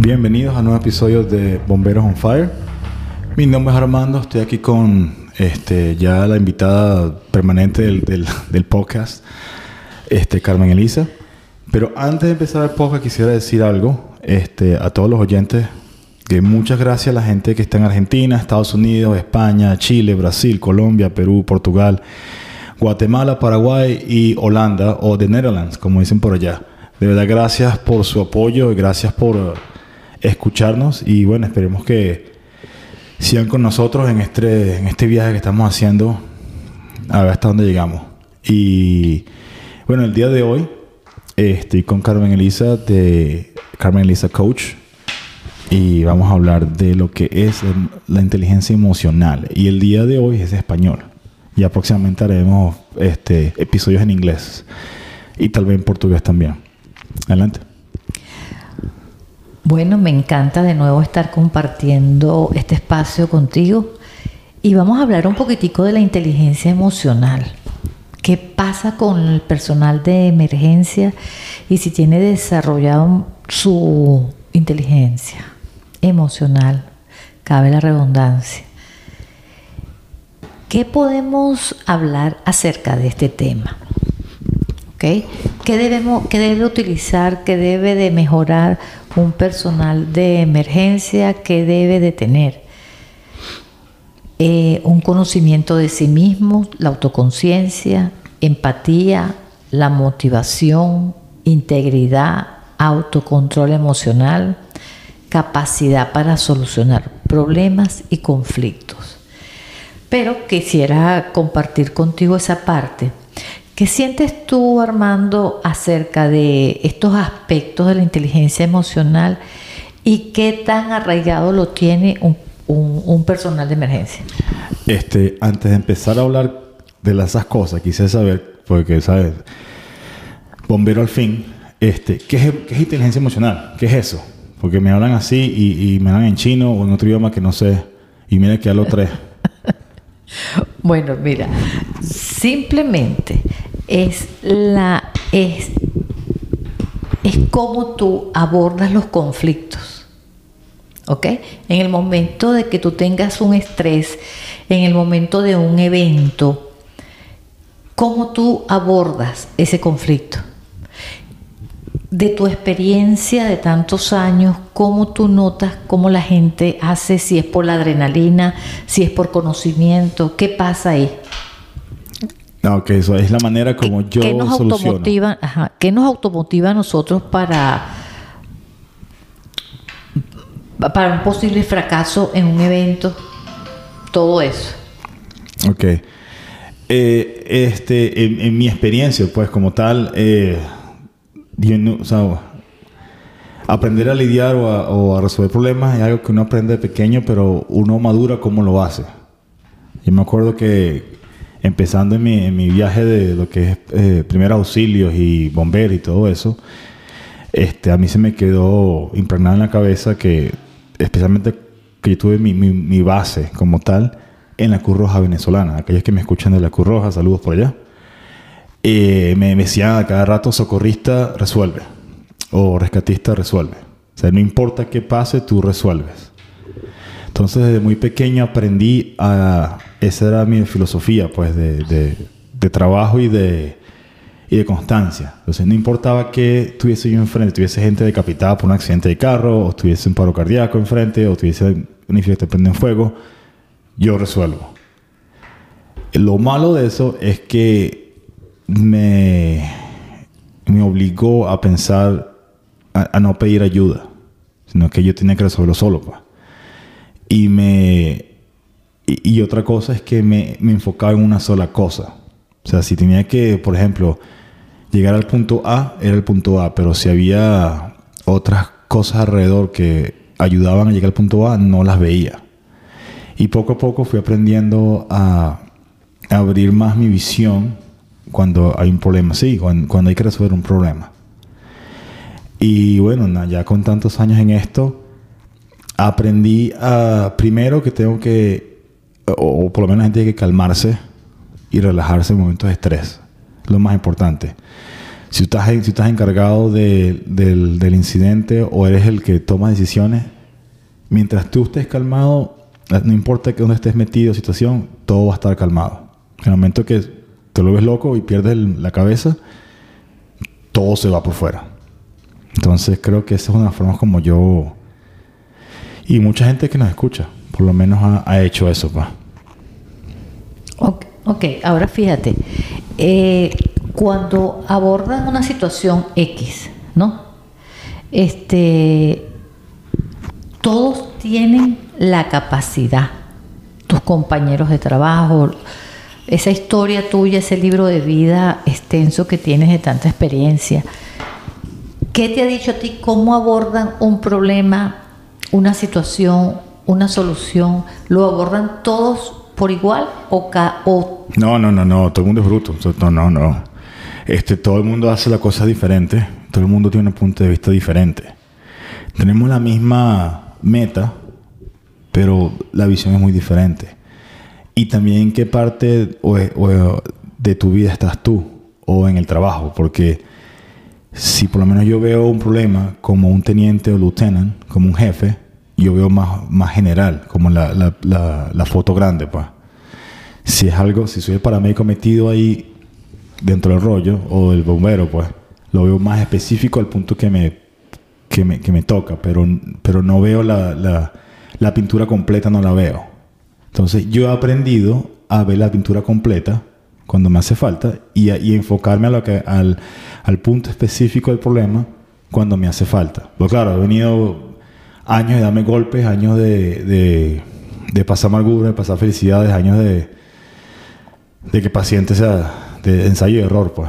Bienvenidos a nuevo episodio de Bomberos on Fire. Mi nombre es Armando, estoy aquí con este, ya la invitada permanente del, del, del podcast, este, Carmen Elisa. Pero antes de empezar el podcast quisiera decir algo este, a todos los oyentes. Que muchas gracias a la gente que está en Argentina, Estados Unidos, España, Chile, Brasil, Colombia, Perú, Portugal, Guatemala, Paraguay y Holanda o The Netherlands, como dicen por allá. De verdad, gracias por su apoyo y gracias por escucharnos. Y bueno, esperemos que sigan con nosotros en este, en este viaje que estamos haciendo a ver hasta dónde llegamos. Y bueno, el día de hoy estoy con Carmen Elisa de Carmen Elisa Coach y vamos a hablar de lo que es la inteligencia emocional. Y el día de hoy es español. Y próximamente haremos este, episodios en inglés y tal vez en portugués también. Adelante. Bueno, me encanta de nuevo estar compartiendo este espacio contigo y vamos a hablar un poquitico de la inteligencia emocional. ¿Qué pasa con el personal de emergencia y si tiene desarrollado su inteligencia emocional? Cabe la redundancia. ¿Qué podemos hablar acerca de este tema? ¿Qué, ¿Qué debe utilizar, qué debe de mejorar un personal de emergencia que debe de tener eh, un conocimiento de sí mismo, la autoconciencia, empatía, la motivación, integridad, autocontrol emocional, capacidad para solucionar problemas y conflictos. Pero quisiera compartir contigo esa parte ¿Qué sientes tú, Armando, acerca de estos aspectos de la inteligencia emocional y qué tan arraigado lo tiene un, personal de emergencia? Este, antes de empezar a hablar de esas cosas, quise saber, porque, ¿sabes? Bombero al fin, este, ¿qué es, inteligencia emocional? ¿Qué es eso? Porque me hablan así y, me hablan en chino o en otro idioma que no sé. Y mira que hablo tres. bueno, mira, simplemente es la es, es cómo tú abordas los conflictos. ¿Ok? En el momento de que tú tengas un estrés, en el momento de un evento, cómo tú abordas ese conflicto. De tu experiencia de tantos años, cómo tú notas cómo la gente hace, si es por la adrenalina, si es por conocimiento, qué pasa ahí. No, que eso es la manera como yo ¿qué nos automotiva, ajá, ¿Qué nos automotiva a nosotros para, para un posible fracaso en un evento? Todo eso. Ok. Eh, este, en, mi experiencia, pues como tal, eh, aprender a lidiar o a, o a, resolver problemas es algo que uno aprende de pequeño, pero uno madura cómo lo hace. Yo me acuerdo que empezando en mi, en mi viaje de lo que es eh, primeros auxilios y bomberos y todo eso, este, a mí se me quedó impregnado en la cabeza que, especialmente que yo tuve mi, mi, base como tal en la Cruz Roja venezolana. Aquellos que me escuchan de la Cruz Roja, saludos por allá. Eh, me, me decían a cada rato, socorrista, resuelve. O rescatista, resuelve. O sea, no importa qué pase, tú resuelves. Entonces, desde muy pequeño aprendí a, esa era mi filosofía, pues, de, trabajo y de, y de constancia. Entonces, no importaba que tuviese yo enfrente, tuviese gente decapitada por un accidente de carro, o tuviese un paro cardíaco enfrente, o tuviese un que prende en fuego, yo resuelvo. Lo malo de eso es que me, me obligó a pensar, a, no pedir ayuda, sino que yo tenía que resolverlo solo, pues. Y me, y, otra cosa es que me, me, enfocaba en una sola cosa. O sea, si tenía que, por ejemplo, llegar al punto A, era el punto A, pero si había otras cosas alrededor que ayudaban a llegar al punto A, no las veía. Y poco a poco fui aprendiendo a, abrir más mi visión cuando hay un problema, sí, cuando, cuando hay que resolver un problema. Y bueno, ya con tantos años en esto, aprendí a, primero que tengo que o, por lo menos la gente tiene que calmarse y relajarse en momentos de estrés. Lo más importante. Si estás, si estás encargado de- del, del incidente o eres el que toma decisiones, mientras tú estés calmado, eh, no importa que donde estés metido, situación, todo va a estar calmado. En el momento que te lo ves loco y pierdes la cabeza, todo se va por fuera. Entonces creo que esa es una forma como yo... Y mucha gente que nos escucha, por lo menos ha, hecho eso, pa. Ok, ok, ahora fíjate, eh, cuando abordan una situación X, ¿no? Este, todos tienen la capacidad, tus compañeros de trabajo, esa historia tuya, ese libro de vida extenso que tienes de tanta experiencia. ¿Qué te ha dicho a ti cómo abordan un problema, una situación, una solución? ¿Lo abordan todos por igual o, ca- o No, no, no, no, todo el mundo es bruto. No, no, no. Este, todo el mundo hace las cosas diferentes. Todo el mundo tiene un punto de vista diferente. Tenemos la misma meta, pero la visión es muy diferente. Y también qué parte de tu vida estás tú o en el trabajo, porque si por lo menos yo veo un problema como un teniente o lieutenant, como un jefe, yo veo más, más general, como la, la, la, la foto grande, pues. Si es algo, si soy el paramédico metido ahí dentro del rollo, o el bombero, pues, lo veo más específico al punto que me, que me, que me toca, pero, pero no veo la, la, la pintura completa, no la veo. Entonces yo he aprendido a ver la pintura completa cuando me hace falta y, a- y enfocarme a lo que, al, al punto específico del problema cuando me hace falta. Pero claro, he venido años de darme golpes, años de, de, pasar amargura, de pasar felicidades, años de, de que paciente sea de ensayo y error, pues.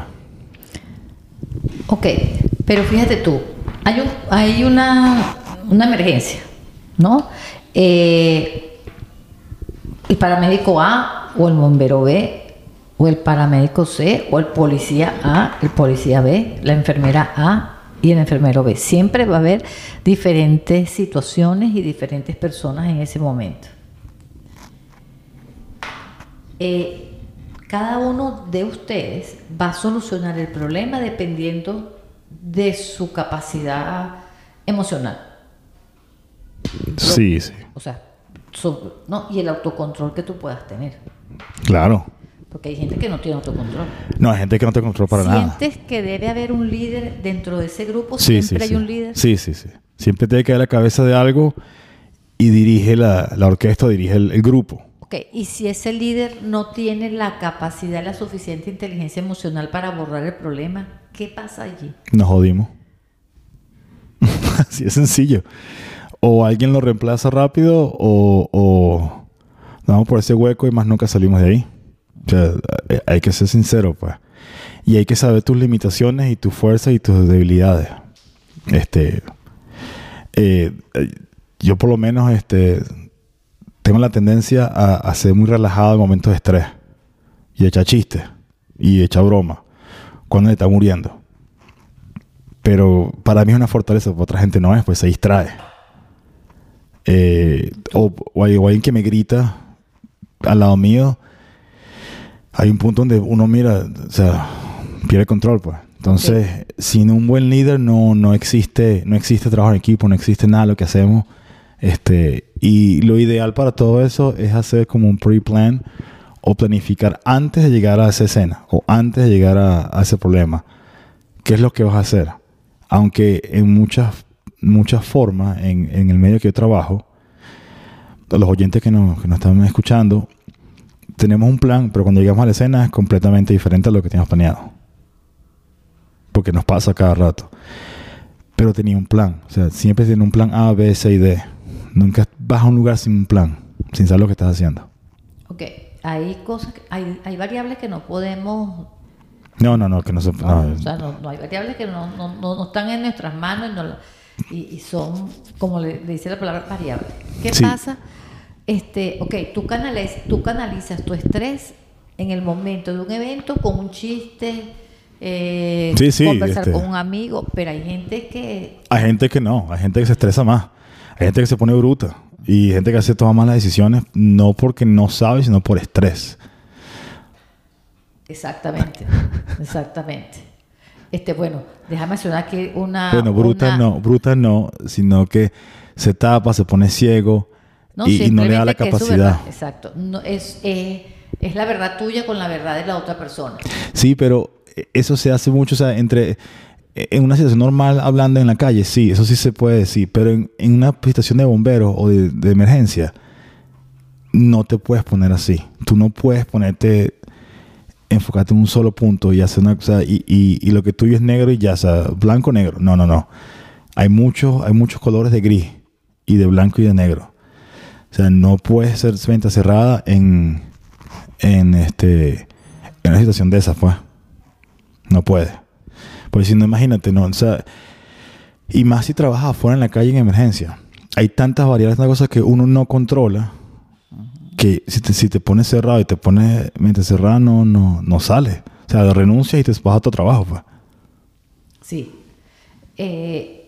Ok, pero fíjate tú, hay, un, hay una, una emergencia, ¿no? Eh, el paramédico A o el bombero B o el paramédico C o el policía A, el policía B, la enfermera A y el enfermero B. Siempre va a haber diferentes situaciones y diferentes personas en ese momento. Eh, cada uno de ustedes va a solucionar el problema dependiendo de su capacidad emocional. Sí, sí. O sea, no, y el autocontrol que tú puedas tener. Claro. Porque hay gente que no tiene autocontrol. No, hay gente que no te controla para nada. ¿Sientes que debe haber un líder dentro de ese grupo? Sí, sí, ¿Siempre sí. hay un líder? Sí, sí, sí. Siempre tiene que dar la cabeza de algo y dirige la, la orquesta, dirige el, el grupo. Ok, y si ese líder no tiene la capacidad, la suficiente inteligencia emocional para abordar el problema, ¿qué pasa allí? Nos jodimos. Así es sencillo. O alguien lo reemplaza rápido o, o nos vamos por ese hueco y más nunca salimos de ahí. O sea, eh, hay que ser sincero, pues. Y hay que saber tus limitaciones y tus fuerzas y tus debilidades. Este, eh, yo por lo menos este, tengo la tendencia a, ser muy relajado en momentos de estrés. Y echar chistes. Y echar broma. Cuando se está muriendo. Pero para mí es una fortaleza, para otra gente no es, pues se distrae. Eh, o, o hay o alguien que me grita al lado mío. Hay un punto donde uno mira, o sea, pierde control, pues. Entonces, sin un buen líder no, no existe, no existe trabajo en equipo, no existe nada de lo que hacemos. Este, y lo ideal para todo eso es hacer como un pre-plan o planificar antes de llegar a esa escena o antes de llegar a, a ese problema. ¿Qué es lo que vas a hacer? Aunque en muchas, muchas formas, en, en el medio que yo trabajo, los oyentes que nos, que nos están escuchando, tenemos un plan, pero cuando llegamos a la escena es completamente diferente a lo que teníamos planeado. Porque nos pasa cada rato. Pero tenía un plan. O sea, siempre tiene un plan A, B, C y D. Nunca vas a un lugar sin un plan, sin saber lo que estás haciendo. Ok, hay cosas, que- hay, hay variables que no podemos, No, no, no, que no se... no, no, o sea, no, no hay variables que no, no, no- no están en nuestras manos y, y- y son, como le, le dice la palabra, variables. ¿Qué Sí. pasa? Este, ok, tú, tú canalizas tu estrés en el momento de un evento con un chiste, eh, Sí, sí, conversar este- con un amigo, pero hay gente que Hay gente que no, hay gente que se estresa más, hay gente que se pone bruta y gente que hace toma malas decisiones no porque no sabe, sino por estrés. Exactamente, exactamente. Este, bueno, déjame mencionar que una... Bueno, bruta una- no, bruta no, sino que se tapa, se pone ciego y, y no le da la capacidad. Exacto. No, es, eh, es la verdad tuya con la verdad de la otra persona. Sí, pero eso se hace mucho, o sea, entre en una situación normal hablando en la calle, sí, eso sí se puede decir, pero en, en una situación de bomberos o de, de emergencia, no te puedes poner así. Tú no puedes ponerte, enfocarte en un solo punto y hacer una cosa, y, y, y lo que tuyo es negro y ya, o sea, blanco negro. No, no, no. Hay muchos, hay muchos colores de gris y de blanco y de negro. O sea, no puedes ser venta cerrada en, en este en una situación de esa, pues. No puede. Porque si no, imagínate, no, o sea, y más si trabajas afuera en la calle en emergencia. Hay tantas variables, tantas cosas que uno no controla, que si te, si te pones cerrado y te pones mente cerrada, no, no, no sale. O sea, renuncias y te vas a otro trabajo, pues. Sí. Eh,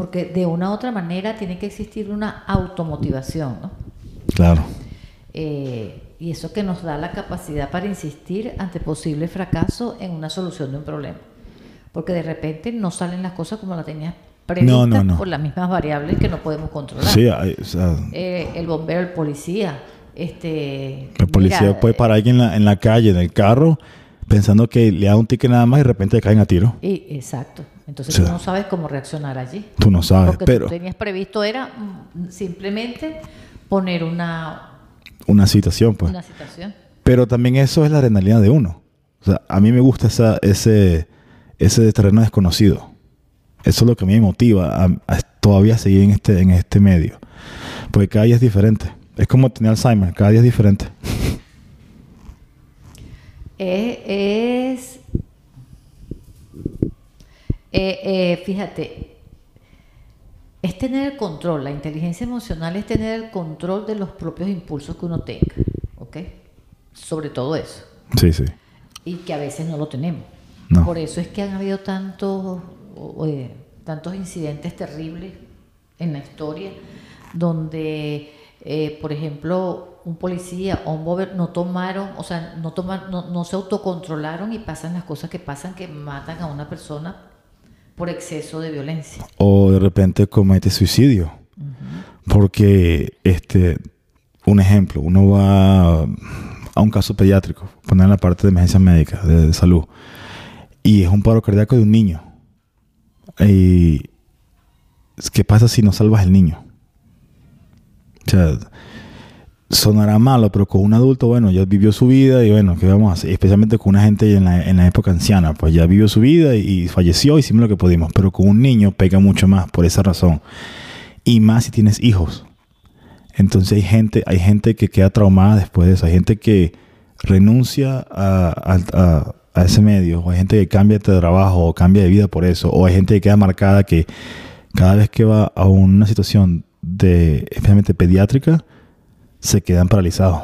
porque de una u otra manera tiene que existir una automotivación, ¿no? Claro. Eh, y eso que nos da la capacidad para insistir ante posible fracaso en una solución de un problema. Porque de repente no salen las cosas como las tenías previstas No, no, no. por las mismas variables que no podemos controlar. Sí, hay- o sea, Eh, el bombero, el policía, este... el policía mira, puede parar alguien en la, en la calle, en el carro, pensando que le da un ticket nada más y de repente le caen a tiro. y- exacto. Entonces Sí. tú no sabes cómo reaccionar allí. Tú no sabes, Porque pero tú tenías previsto era mm, simplemente poner una, una situación, pues. una situación. Pero también eso es la adrenalina de uno. O sea, a mí me gusta esa, ese, ese terreno desconocido. Eso es lo que a mí me motiva a, a todavía seguir en este, en este medio. Porque cada día es diferente. Es como tener Alzheimer, cada día es diferente. Es, eh, eh, fíjate, es tener el control, la inteligencia emocional es tener el control de los propios impulsos que uno tenga, ¿ok? Sobre todo eso, Sí, sí. y que a veces no lo tenemos. No. Por eso es que han habido tantos, eh, tantos incidentes terribles en la historia, donde, eh, por ejemplo, un policía o un bomber no tomaron, o sea, no, toman, no, no se autocontrolaron y pasan las cosas que pasan que matan a una persona por exceso de violencia. O de repente comete suicidio. Porque, este, un ejemplo, uno va a un caso pediátrico, poner en la parte de emergencia médica, de, de salud, y es un paro cardíaco de un niño. Y, ¿qué pasa si no salvas el niño? O sea, sonará malo, pero con un adulto, bueno, ya vivió su vida y bueno, ¿qué vamos a hacer? Especialmente con una gente en la, en la época anciana, pues ya vivió su vida y, y falleció, hicimos lo que pudimos, pero con un niño pega mucho más por esa razón. Y más si tienes hijos. Entonces hay gente, hay gente que queda traumada después de eso, hay gente que renuncia a, a- a- a ese medio, o hay gente que cambia de trabajo o cambia de vida por eso, o hay gente que queda marcada que cada vez que va a una situación de, especialmente pediátrica, se quedan paralizados.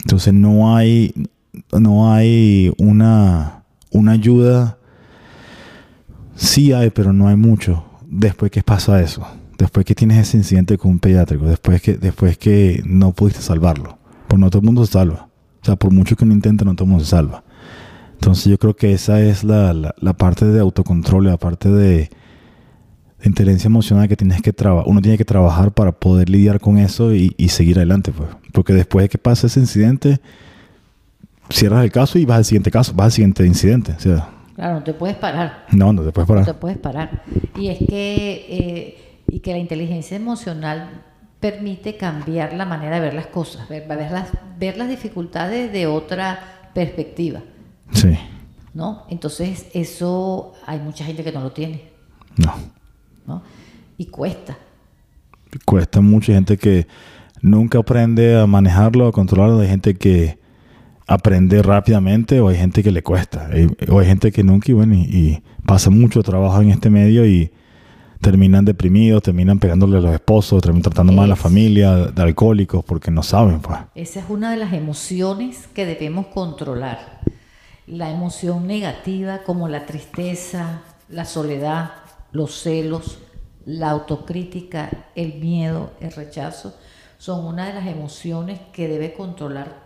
Entonces no hay, no hay una, una ayuda. Sí hay, pero no hay mucho. Después que pasa eso, después que tienes ese incidente con un pediátrico, después que, después que no pudiste salvarlo, pues no todo el mundo se salva. O sea, por mucho que uno intente, no todo el mundo se salva. Entonces yo creo que esa es la, la, la parte de autocontrol, la parte de, de inteligencia emocional que tienes que trabajar. Uno tiene que trabajar para poder lidiar con eso y, y seguir adelante, pues. Porque después de que pasa ese incidente, cierras el caso y vas al siguiente caso, vas al siguiente incidente. O sea, Claro, no te puedes parar. no, no te puedes No te parar. puedes parar. Y es que, eh, y que la inteligencia emocional permite cambiar la manera de ver las cosas, ver, ver las, ver las dificultades de otra perspectiva, Sí, ¿no? Entonces, eso hay mucha gente que no lo tiene, no. ¿No? Y cuesta. Cuesta mucho. Hay gente que nunca aprende a manejarlo, a controlarlo. Hay gente que aprende rápidamente o hay gente que le cuesta. O hay gente que nunca y bueno, y, y pasa mucho trabajo en este medio y terminan deprimidos, terminan pegándole a los esposos, terminan tratando mal a la familia, de alcohólicos, porque no saben, pues. Esa es una de las emociones que debemos controlar. La emoción negativa como la tristeza, la soledad, los celos, la autocrítica, el miedo, el rechazo, son una de las emociones que debe controlar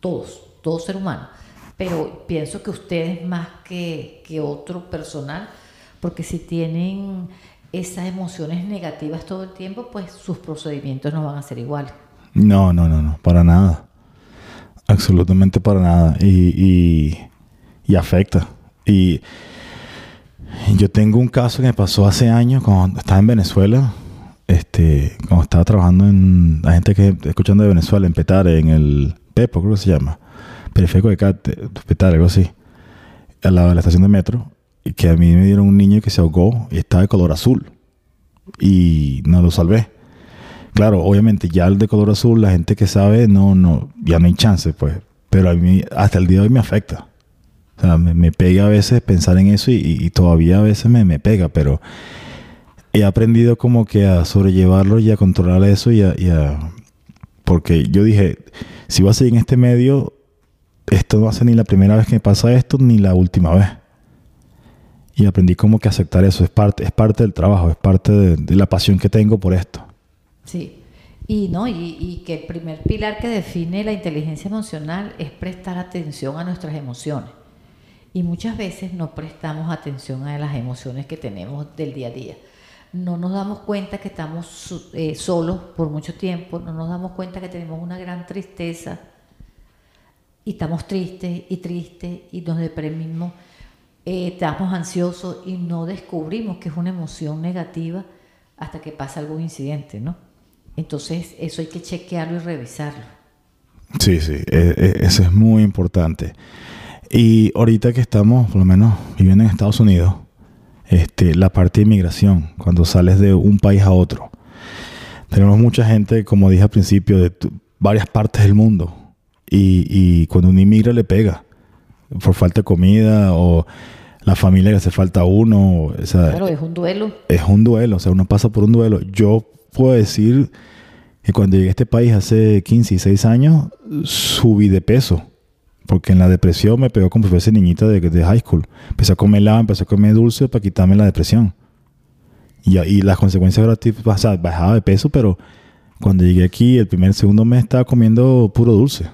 todos, todo ser humano. pero pienso que ustedes más que, que otro personal, porque si tienen esas emociones negativas todo el tiempo, pues sus procedimientos no van a ser iguales. No, no, no, no, para nada. Absolutamente para nada. Y, y, afecta. Y yo tengo un caso que me pasó hace años cuando estaba en Venezuela. Este, cuando estaba trabajando en la gente que escuchando de Venezuela, en Petare, en el Pepo, creo que se llama. Periférico de Petare, algo así. Al lado de la estación de metro. Y que a mí me dieron un niño que se ahogó y estaba de color azul. Y no lo salvé claro, obviamente ya el de color azul, la gente que sabe, no, no, ya no hay chance, pues. Pero a mí, hasta el día de hoy me afecta. O sea, me, pega a veces pensar en eso y, todavía a veces me, pega, pero he aprendido como que a sobrellevarlo y a controlar eso y a, porque yo dije, si voy a seguir en este medio, esto no va a ser ni la primera vez que me pasa esto, ni la última vez. Y aprendí como que aceptar eso, es parte, es parte del trabajo, es parte de la pasión que tengo por esto. Sí, y, ¿no? Y, que el primer pilar que define la inteligencia emocional es prestar atención a nuestras emociones. Y muchas veces no prestamos atención a las emociones que tenemos del día a día. No nos damos cuenta que estamos eh, solos por mucho tiempo, no nos damos cuenta que tenemos una gran tristeza y estamos tristes y tristes y nos deprimimos, eh, estamos ansiosos y no descubrimos que es una emoción negativa hasta que pasa algún incidente, ¿no? Entonces, eso hay que chequearlo y revisarlo. Sí, sí, e, e, eso es muy importante. Y ahorita que estamos, por lo menos, viviendo en Estados Unidos, este, la parte de inmigración, cuando sales de un país a otro. Tenemos mucha gente, como dije al principio, de varias partes del mundo. Y, y, cuando uno inmigra le pega por falta de comida o la familia que hace falta a uno. O claro, es un duelo. Es un duelo, o sea, uno pasa por un duelo. Yo puedo decir que cuando llegué a este país hace 15 y 6 años, subí de peso. Porque en la depresión me pegó como si fuese niñita de, de high school. Empecé a comer lava, empecé a comer dulce para quitarme la depresión. Y, y las consecuencias o sea, bajaba de peso, pero cuando llegué aquí, el primer, segundo mes estaba comiendo puro dulce.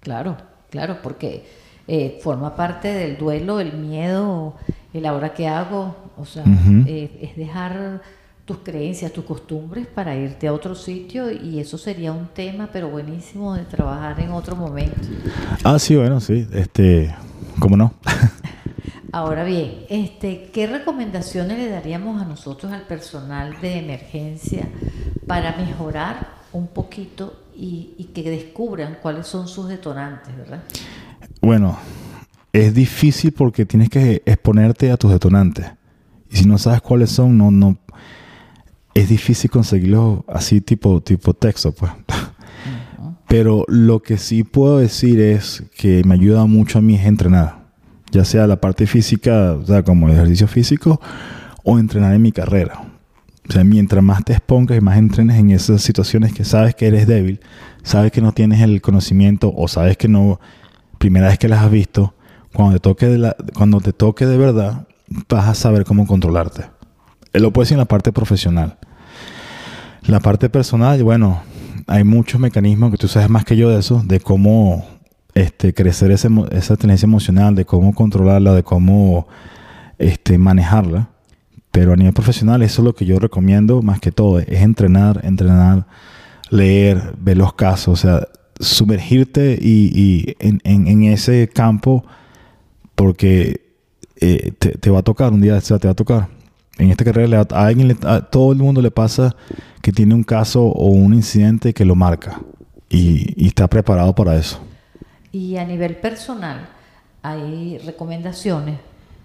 Claro, claro, porque eh, forma parte del duelo, el miedo, el ahora que hago. O sea, eh, es dejar tus creencias, tus costumbres para irte a otro sitio y eso sería un tema, pero buenísimo de trabajar en otro momento. Ah, sí, bueno, sí, este, ¿cómo no? Ahora bien, este, ¿qué recomendaciones le daríamos a nosotros al personal de emergencia para mejorar un poquito y, y que descubran cuáles son sus detonantes, verdad? Bueno, es difícil porque tienes que exponerte a tus detonantes. Y si no sabes cuáles son, no, no, es difícil conseguirlo así tipo, tipo texto, pues. Pero lo que sí puedo decir es que me ayuda mucho a mí es entrenar. Ya sea la parte física, o sea, como ejercicio físico, o entrenar en mi carrera. O sea, mientras más te expongas y más entrenes en esas situaciones que sabes que eres débil, sabes que no tienes el conocimiento o sabes que no, primera vez que las has visto, cuando te toque de, la, cuando te toque de verdad, vas a saber cómo controlarte. Lo puedes decir en la parte profesional. La parte personal, bueno, hay muchos mecanismos que tú sabes más que yo de eso, de cómo este, crecer esa tendencia emocional, de cómo controlarla, de cómo este, manejarla. Pero a nivel profesional, eso es lo que yo recomiendo más que todo, es entrenar, entrenar, leer, ver los casos, o sea, sumergirte y, en, ese campo porque eh, te, va a tocar un día, te va a tocar en esta carrera a alguien a todo el mundo le pasa que tiene un caso o un incidente que lo marca y, está preparado para eso. Y a nivel personal hay recomendaciones,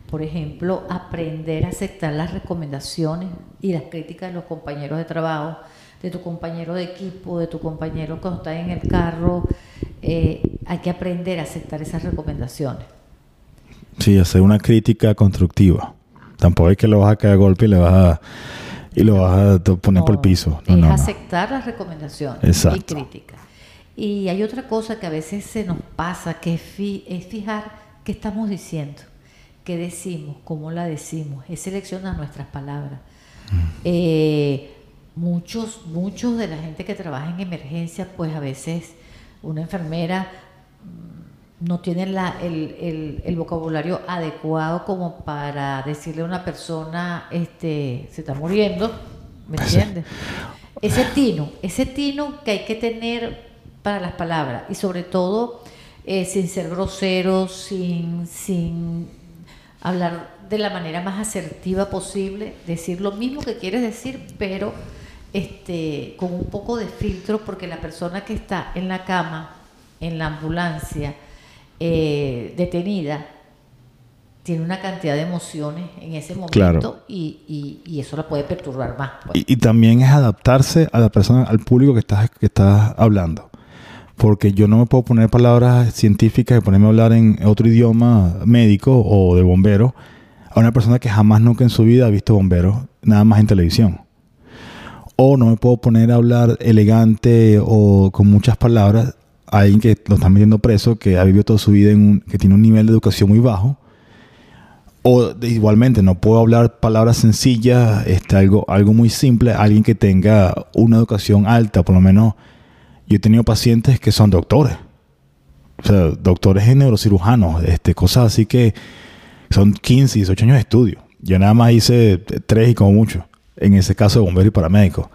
por ejemplo, aprender a aceptar las recomendaciones y las críticas de los compañeros de trabajo, de tu compañero de equipo, de tu compañero cuando está en el carro. Eh, hay que aprender a aceptar esas recomendaciones. Sí, hacer una crítica constructiva. Tampoco es que lo vas a caer a golpe y le vas a, y lo vas a poner por el piso. es aceptar las recomendaciones y críticas. Y hay otra cosa que a veces se nos pasa, que es, fijar qué estamos diciendo, qué decimos, cómo la decimos, es seleccionar nuestras palabras. Mm. Eh, muchos, muchos de la gente que trabaja en emergencia, pues a veces una enfermera no tienen la, el, el, el, vocabulario adecuado como para decirle a una persona, este, se está muriendo, ¿me entiendes? Ese tino, ese tino que hay que tener para las palabras y sobre todo eh, sin ser grosero, sin, sin hablar de la manera más asertiva posible, decir lo mismo que quieres decir, pero este, con un poco de filtro, porque la persona que está en la cama, en la ambulancia, eh, detenida, tiene una cantidad de emociones en ese momento y, y, eso la puede perturbar más. Pues. Y, también es adaptarse a la persona, al público que estás, que estás hablando. Porque yo no me puedo poner palabras científicas y ponerme a hablar en otro idioma médico o de bombero a una persona que jamás nunca en su vida ha visto bomberos, nada más en televisión. O no me puedo poner a hablar elegante o con muchas palabras alguien que lo están metiendo preso, que ha vivido toda su vida en un, que tiene un nivel de educación muy bajo o igualmente, no puedo hablar palabras sencillas, este, algo, algo muy simple, alguien que tenga una educación alta, por lo menos yo he tenido pacientes que son doctores, o sea, doctores en neurocirujanos, este, cosas así que son 15, 18 años de estudio. Yo nada más hice tres y como mucho, en ese caso de bombero y paramédico.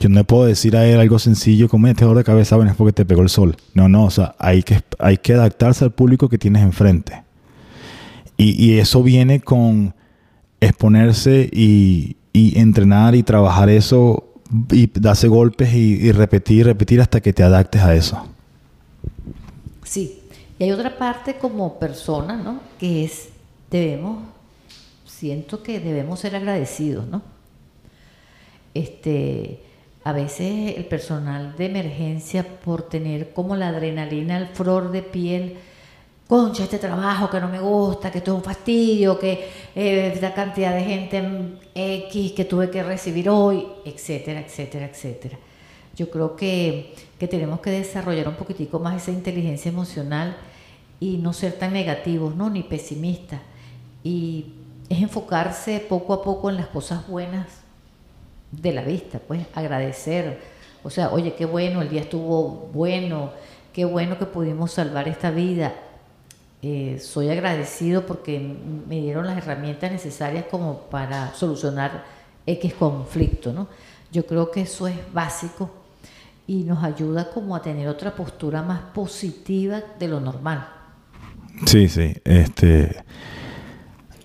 Yo no le puedo decir a él algo sencillo como este dolor de cabeza, bueno, es porque te pegó el sol. No, no, o sea, hay que, hay que adaptarse al público que tienes enfrente. Y, eso viene con exponerse y, entrenar y trabajar eso y darse golpes y, repetir, repetir hasta que te adaptes a eso. Sí, y hay otra parte como persona, ¿no? Que es, debemos, siento que debemos ser agradecidos, ¿no? Este, a veces el personal de emergencia por tener como la adrenalina al flor de piel, concha, este trabajo que no me gusta, que esto es un fastidio, que eh, esta cantidad de gente X que tuve que recibir hoy, etcétera, etcétera, etcétera. Yo creo que, que tenemos que desarrollar un poquitico más esa inteligencia emocional y no ser tan negativos, ¿no? Ni pesimistas. Y es enfocarse poco a poco en las cosas buenas de la vista, pues agradecer. O sea, oye, qué bueno, el día estuvo bueno, qué bueno que pudimos salvar esta vida eh, soy agradecido porque me dieron las herramientas necesarias como para solucionar X conflicto, ¿no? Yo creo que eso es básico y nos ayuda como a tener otra postura más positiva de lo normal. Sí, sí, este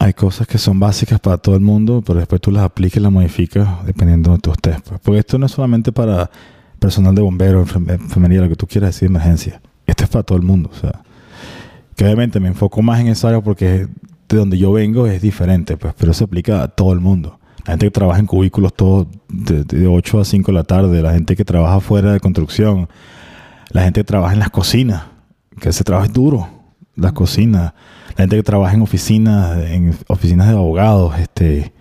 hay cosas que son básicas para todo el mundo, pero después tú las aplicas y las modificas dependiendo de tu estés. Pues. Porque esto no es solamente para personal de bomberos, enfermería, lo que tú quieras decir, emergencia. Esto es para todo el mundo. O sea, que obviamente me enfoco más en esa área porque de donde yo vengo es diferente, pues, pero se aplica a todo el mundo. La gente que trabaja en cubículos todo de, 8 a 5 de la tarde, la gente que trabaja fuera de construcción, la gente que trabaja en las cocinas, que ese trabajo es duro, las cocinas, la gente que trabaja en oficinas, en oficinas de abogados, este,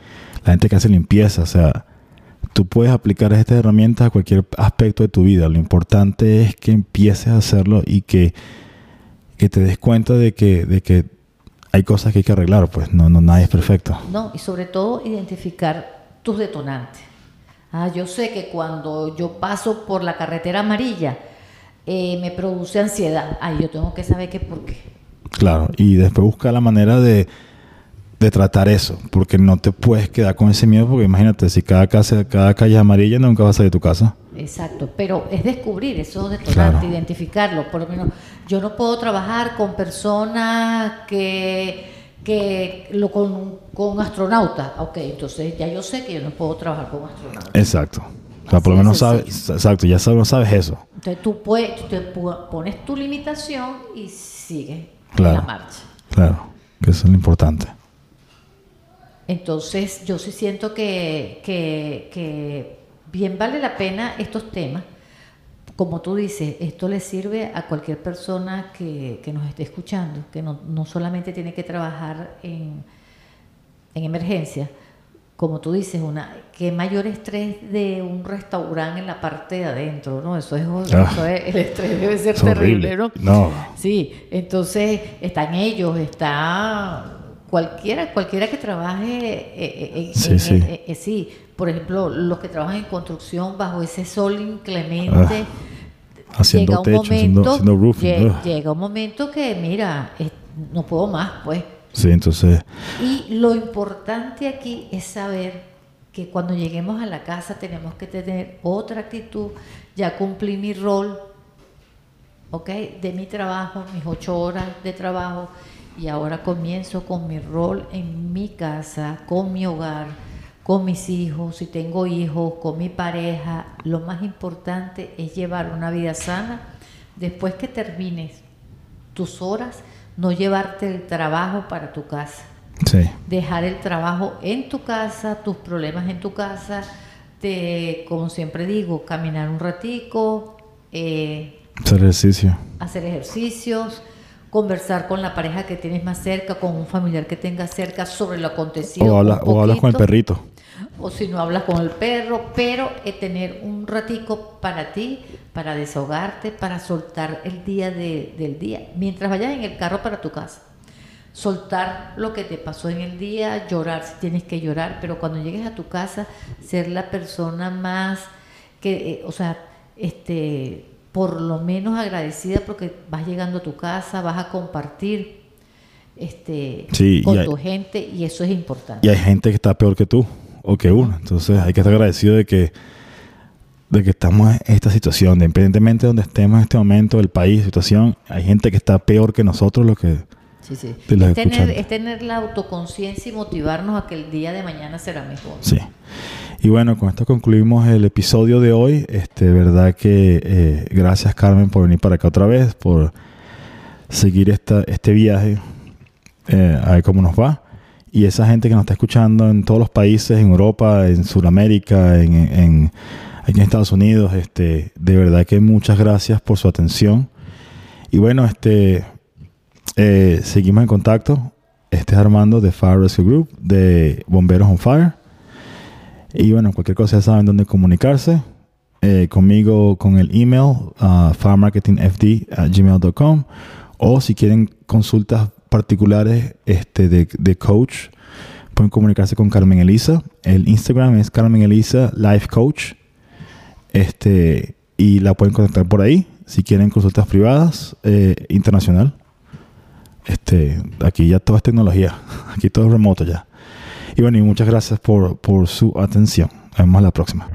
la gente que hace limpieza, o sea, tú puedes aplicar estas herramientas a cualquier aspecto de tu vida. Lo importante es que empieces a hacerlo y que que te des cuenta de que, de que hay cosas que hay que arreglar, pues no, no nadie es perfecto. No, y sobre todo identificar tus detonantes. Ah, yo sé que cuando yo paso por la carretera amarilla eh, me produce ansiedad. Ah, yo tengo que saber qué por qué. Claro, y después buscar la manera de, de tratar eso, porque no te puedes quedar con ese miedo, porque imagínate, si cada, casa, cada calle es amarilla, nunca vas a salir de tu casa. Exacto, pero es descubrir eso detonante, identificarlo. Por lo menos, yo no puedo trabajar con personas que, que lo con, con astronautas. Ok, entonces ya yo sé que yo no puedo trabajar con astronautas. Exacto. O sea, por lo menos sabes, exacto, ya sabes, sabes eso. Entonces tú, puedes, te pones tu limitación y sigues la marcha. Claro, que eso es lo importante. Entonces yo sí siento que, bien vale la pena estos temas. Como tú dices, esto le sirve a cualquier persona que, nos esté escuchando, que no, solamente tiene que trabajar en, en emergencia, como tú dices, una que mayor estrés de un restaurante en la parte de adentro, ¿no? Eso es, ah. eso es el estrés debe ser terrible, ¿no? ¿no? Sí, entonces están ellos, está cualquiera, cualquiera que trabaje, eh, eh, eh, sí, por ejemplo, los que trabajan en construcción bajo ese sol inclemente, Haciendo llega un techo, momento, haciendo roofing, lle- ugh. llega un momento que, mira, no puedo más, pues. Sí, entonces, Y lo importante aquí es saber que cuando lleguemos a la casa tenemos que tener otra actitud. Ya cumplí mi rol, ¿ok? De mi trabajo, mis ocho horas de trabajo. Y ahora comienzo con mi rol en mi casa, con mi hogar, con mis hijos, si tengo hijos, con mi pareja. Lo más importante es llevar una vida sana. Después que termines tus horas, no llevarte el trabajo para tu casa sí. dejar el trabajo en tu casa, tus problemas en tu casa, de, como siempre digo, caminar un ratico, eh, Hacer ejercicio. hacer ejercicios, conversar con la pareja que tienes más cerca, con un familiar que tengas cerca sobre lo acontecido. O, habla- un o hablas con el perrito. O si no hablas con el perro, pero eh, tener un ratico para ti, para desahogarte, para soltar el día de- del día, mientras vayas en el carro para tu casa. Soltar lo que te pasó en el día, llorar si tienes que llorar, pero cuando llegues a tu casa, ser la persona más que, eh, o sea, este, por lo menos agradecida porque vas llegando a tu casa, vas a compartir este, Sí, con hay- tu gente y eso es importante. Y hay gente que está peor que tú o que uno. Entonces hay que estar agradecido de que, de que estamos en esta situación. De independientemente de donde estemos en este momento, el país, situación, hay gente que está peor que nosotros, lo que Sí, sí. Es, tener, es tener la autoconciencia y motivarnos a que el día de mañana será mejor. Sí. Y bueno, con esto concluimos el episodio de hoy. Este, verdad que eh, gracias Carmen por venir para acá otra vez, por seguir esta, este viaje, eh, a ver cómo nos va. Y esa gente que nos está escuchando en todos los países, en Europa, en Sudamérica, en, Estados Unidos, este, de verdad que muchas gracias por su atención. Y bueno, este, eh, seguimos en contacto. Este es Armando de Fire Rescue Group, de Bomberos on Fire. Y bueno, cualquier cosa ya saben dónde comunicarse. Eh, conmigo con el email uh, firemarketingfd@gmail.com o si quieren consultas particulares este, de, de coach, pueden comunicarse con Carmen Elisa. El Instagram es Carmen Elisa Life Coach. Este, y la pueden contactar por ahí si quieren consultas privadas eh, internacional. Este, aquí ya todo es tecnología, aquí todo es remoto ya. Y bueno, y muchas gracias por, por su atención. Nos vemos la próxima.